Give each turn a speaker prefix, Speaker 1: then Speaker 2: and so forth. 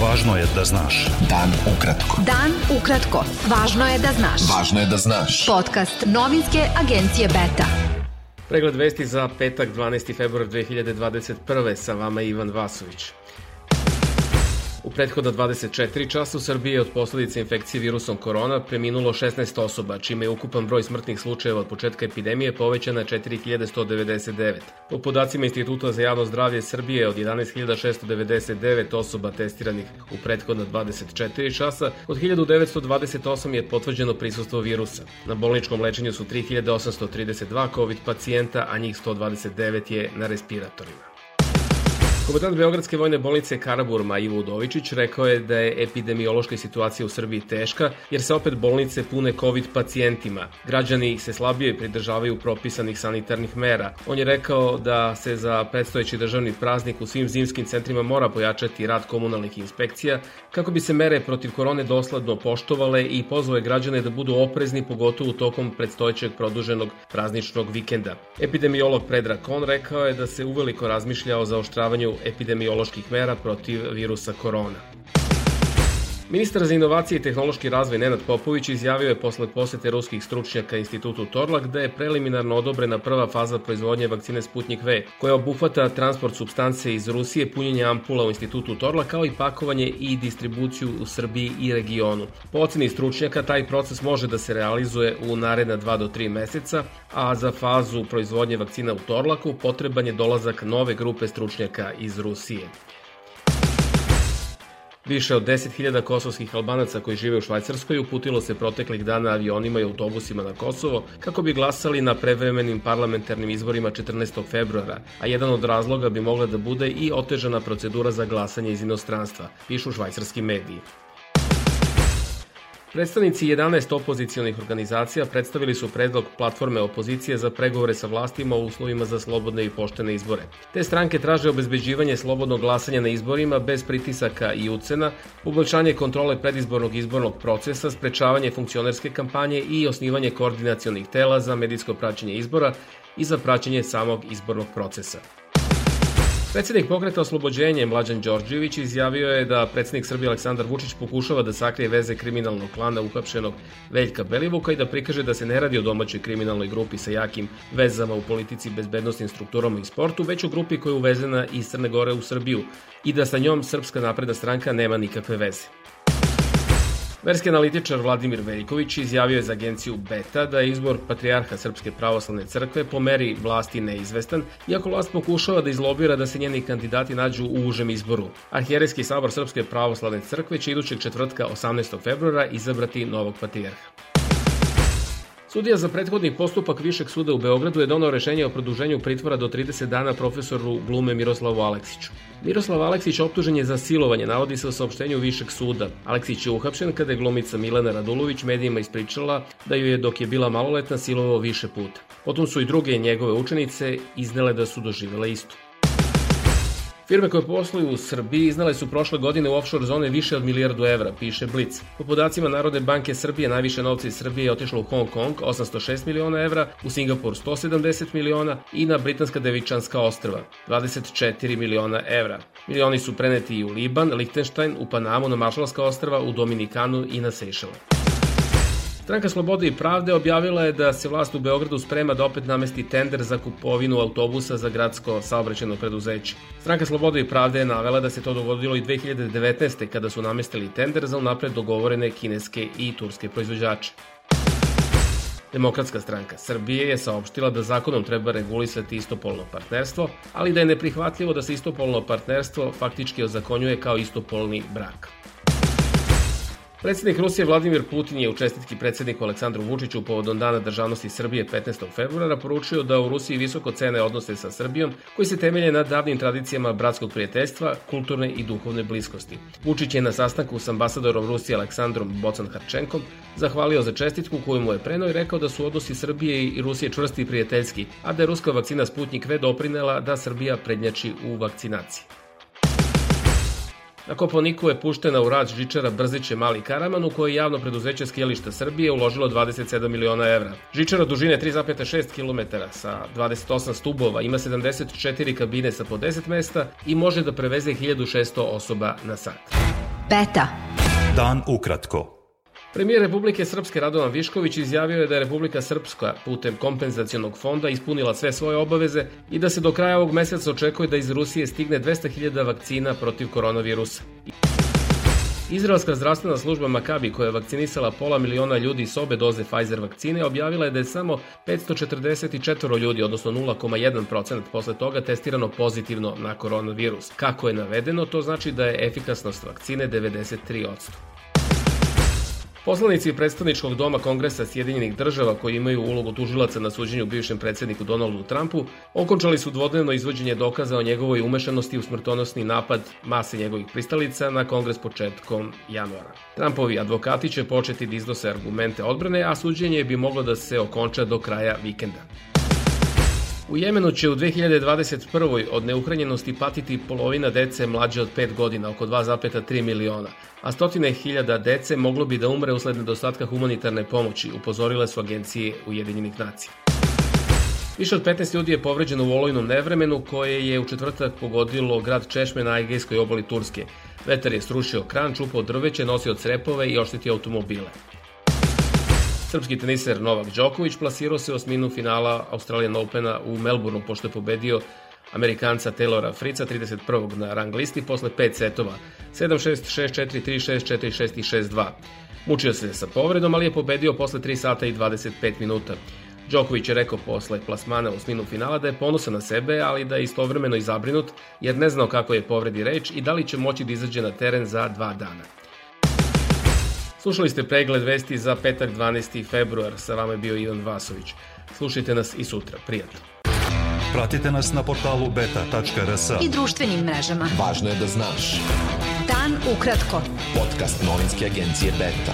Speaker 1: Važno je da znaš.
Speaker 2: Dan ukratko.
Speaker 3: Dan ukratko. Važno je da znaš.
Speaker 2: Važno je da znaš.
Speaker 3: Podcast novinske agencije Beta.
Speaker 4: Pregled vesti za petak 12. februar 2021. Sa vama Ivan Vasović. U prethodna 24 časa u Srbiji je od posledice infekcije virusom korona preminulo 16 osoba, čime je ukupan broj smrtnih slučajeva od početka epidemije povećan na 4199. Po podacima Instituta za javno zdravlje Srbije od 11699 osoba testiranih u prethodna 24 časa, od 1928 je potvrđeno prisustvo virusa. Na bolničkom lečenju su 3832 COVID pacijenta, a njih 129 je na respiratorima. Komandant Beogradske vojne bolnice Karaburma Ivo Udovičić rekao je da je epidemiološka situacija u Srbiji teška jer se opet bolnice pune COVID pacijentima. Građani se slabije pridržavaju propisanih sanitarnih mera. On je rekao da se za predstojeći državni praznik u svim zimskim centrima mora pojačati rad komunalnih inspekcija kako bi se mere protiv korone dosledno poštovale i pozove građane da budu oprezni pogotovo tokom predstojećeg produženog prazničnog vikenda. Epidemiolog Predrag Kon rekao je da se uveliko razmišlja o zaoštravanju epidemioloških mera protiv virusa korona. Ministar za inovacije i tehnološki razvoj Nenad Popović izjavio je posle posete ruskih stručnjaka institutu Torlak da je preliminarno odobrena prva faza proizvodnje vakcine Sputnik V, koja obuhvata transport substance iz Rusije, punjenje ampula u institutu Torlak, kao i pakovanje i distribuciju u Srbiji i regionu. Po oceni stručnjaka, taj proces može da se realizuje u naredna 2 do 3 meseca, a za fazu proizvodnje vakcina u Torlaku potreban je dolazak nove grupe stručnjaka iz Rusije. Više od 10.000 kosovskih albanaca koji žive u Švajcarskoj uputilo se proteklih dana avionima i autobusima na Kosovo kako bi glasali na prevremenim parlamentarnim izborima 14. februara, a jedan od razloga bi mogla da bude i otežana procedura za glasanje iz inostranstva, pišu švajcarski mediji. Predstavnici 11 opozicijonih organizacija predstavili su predlog platforme opozicije za pregovore sa vlastima u uslovima za slobodne i poštene izbore. Te stranke traže obezbeđivanje slobodnog glasanja na izborima bez pritisaka i ucena, poboljšanje kontrole predizbornog izbornog procesa, sprečavanje funkcionerske kampanje i osnivanje koordinacionih tela za medijsko praćenje izbora i za praćenje samog izbornog procesa. Predsednik pokreta oslobođenje Mlađan Đorđević izjavio je da predsednik Srbije Aleksandar Vučić pokušava da sakrije veze kriminalnog klana uhapšenog Veljka Belivuka i da prikaže da se ne radi o domaćoj kriminalnoj grupi sa jakim vezama u politici, bezbednostnim strukturama i sportu, već o grupi koja je uvezena iz Crne Gore u Srbiju i da sa njom Srpska napredna stranka nema nikakve veze. Verski analitičar Vladimir Veljković izjavio je za agenciju Beta da je izbor patrijarha Srpske pravoslavne crkve po meri vlasti neizvestan, iako vlast pokušava da izlobira da se njeni kandidati nađu u užem izboru. Arhijerejski sabor Srpske pravoslavne crkve će idućeg četvrtka 18. februara izabrati novog patrijarha. Sudija za prethodni postupak Višeg suda u Beogradu je donao rešenje o produženju pritvora do 30 dana profesoru glume Miroslavu Aleksiću. Miroslav Aleksić optužen je za silovanje, navodi se u saopštenju Višeg suda. Aleksić je uhapšen kada je glumica Milena Radulović medijima ispričala da ju je dok je bila maloletna silovao više puta. Potom su i druge njegove učenice iznele da su doživele isto. Firme koje posluju u Srbiji iznale su prošle godine u offshore zone više od milijardu evra, piše Blitz. Po podacima Narodne banke Srbije najviše novca iz Srbije je otišlo u Hong Kong 806 miliona evra, u Singapur 170 miliona i na Britanska Devičanska ostrva 24 miliona evra. Milioni su preneti i u Liban, Lichtenstein, u Panamu, na Maršalska ostrva, u Dominikanu i na Sejšele. Stranka Slobode i Pravde objavila je da se vlast u Beogradu sprema da opet namesti tender za kupovinu autobusa za gradsko saobraćeno preduzeće. Stranka Slobode i Pravde je navela da se to dogodilo i 2019. kada su namestili tender za unapred dogovorene kineske i turske proizvođače. Demokratska stranka Srbije je saopštila da zakonom treba regulisati istopolno partnerstvo, ali da je neprihvatljivo da se istopolno partnerstvo faktički ozakonjuje kao istopolni brak. Predsednik Rusije Vladimir Putin je u čestitki predsedniku Aleksandru Vučiću povodom Dana državnosti Srbije 15. februara poručio da u Rusiji visoko cene odnose sa Srbijom koji se temelje na davnim tradicijama bratskog prijateljstva, kulturne i duhovne bliskosti. Vučić je na sastanku s ambasadorom Rusije Aleksandrom Bocan-Harčenkom zahvalio za čestitku koju mu je preno i rekao da su odnosi Srbije i Rusije čvrsti i prijateljski, a da je ruska vakcina Sputnik V doprinela da Srbija prednjači u vakcinaciji. Na Koponiku je puštena u rad žičara Brziće Mali Karaman u kojoj javno preduzeće Skijelišta Srbije uložilo 27 miliona evra. Žičara dužine 3,6 km sa 28 stubova ima 74 kabine sa po 10 mesta i može da preveze 1600 osoba na sat.
Speaker 3: Beta.
Speaker 1: Dan ukratko.
Speaker 4: Premijer Republike Srpske Radovan Višković izjavio je da je Republika Srpska putem kompenzacionog fonda ispunila sve svoje obaveze i da se do kraja ovog meseca očekuje da iz Rusije stigne 200.000 vakcina protiv koronavirusa. Izraelska zdravstvena služba Makabi, koja je vakcinisala pola miliona ljudi s obe doze Pfizer vakcine, objavila je da je samo 544 ljudi, odnosno 0,1% posle toga testirano pozitivno na koronavirus. Kako je navedeno, to znači da je efikasnost vakcine 93%. Poslanici predstavničkog doma Kongresa Sjedinjenih država koji imaju ulogu tužilaca na suđenju bivšem predsedniku Donaldu Trumpu okončali su dvodnevno izvođenje dokaza o njegovoj umešanosti u smrtonosni napad mase njegovih pristalica na Kongres početkom januara. Trumpovi advokati će početi da iznose argumente odbrane, a suđenje bi moglo da se okonča do kraja vikenda. U Jemenu će u 2021. od neuhranjenosti patiti polovina dece mlađe od 5 godina, oko 2,3 miliona, a stotine hiljada dece moglo bi da umre usled nedostatka humanitarne pomoći, upozorile su agencije Ujedinjenih nacija. Više od 15 ljudi je povređeno u olojnom nevremenu koje je u četvrtak pogodilo grad Češme na Egejskoj obali Turske. Vetar je srušio kran, čupao drveće, nosio crepove i oštetio automobile. Srpski teniser Novak Đoković plasirao se u osminu finala Australian Opena u Melbourneu pošto je pobedio Amerikanca Taylora Frica 31. na rang listi posle 5 setova 7-6, 6-4, 3-6, 4-6 i 6-2. Mučio se sa povredom, ali je pobedio posle 3 sata i 25 minuta. Đoković je rekao posle plasmana u osminu finala da je ponosan na sebe, ali da je istovremeno i zabrinut jer ne znao kako je povredi reč i da li će moći da izađe na teren za dva dana. Slušali ste pregled vesti za petak 12. februar. Sa vama je bio Ivan Vasović. Slušajte nas i sutra. Prijatno.
Speaker 1: Pratite nas na portalu beta.rs
Speaker 3: I društvenim mrežama.
Speaker 2: Važno je da znaš.
Speaker 3: Dan ukratko.
Speaker 2: Podcast novinske agencije Beta.